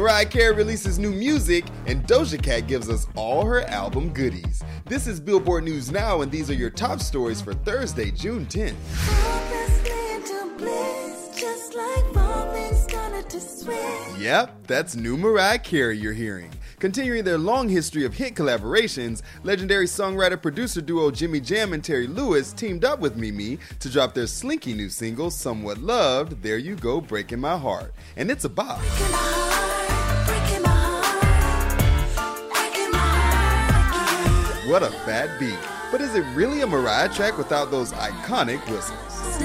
Mariah Carey releases new music, and Doja Cat gives us all her album goodies. This is Billboard News Now, and these are your top stories for Thursday, June 10th. Yep, that's new Mariah Carey you're hearing. Continuing their long history of hit collaborations, legendary songwriter producer duo Jimmy Jam and Terry Lewis teamed up with Mimi to drop their slinky new single, Somewhat Loved, There You Go, Breaking My Heart. And it's a bop. What a fat beat. But is it really a Mariah track without those iconic whistles?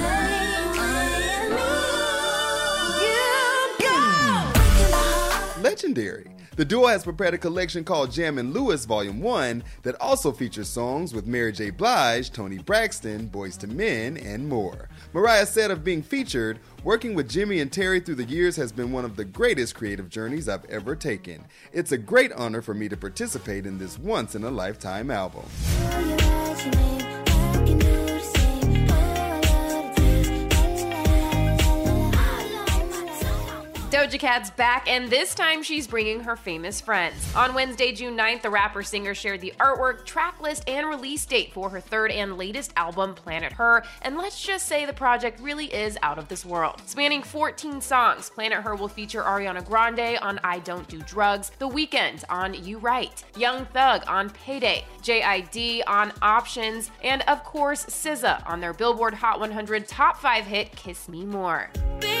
Legendary. The duo has prepared a collection called Jam and Lewis Volume 1 that also features songs with Mary J. Blige, Toni Braxton, Boyz II Men, and more. Mariah said of being featured, working with Jimmy and Terry through the years has been one of the greatest creative journeys I've ever taken. It's a great honor for me to participate in this once in a lifetime album. Doja Cat's back, and this time she's bringing her famous friends. On Wednesday, June 9th, the rapper singer shared the artwork, track list, and release date for her third and latest album, Planet Her, and let's just say the project really is out of this world. Spanning 14 songs, Planet Her will feature Ariana Grande on I Don't Do Drugs, The Weeknd on You Right, Young Thug on Payday, JID on Options, and of course, SZA on their Billboard Hot 100 Top 5 hit Kiss Me More. Baby.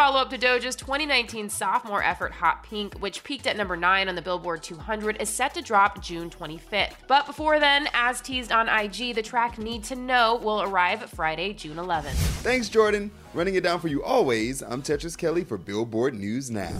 Follow up to Doja's 2019 sophomore effort, Hot Pink, which peaked at number 9 on the Billboard 200, is set to drop June 25th. But before then, as teased on IG, the track Need to Know will arrive Friday, June 11th. Thanks, Jordan. Running it down for you always, I'm Tetris Kelly for Billboard News Now.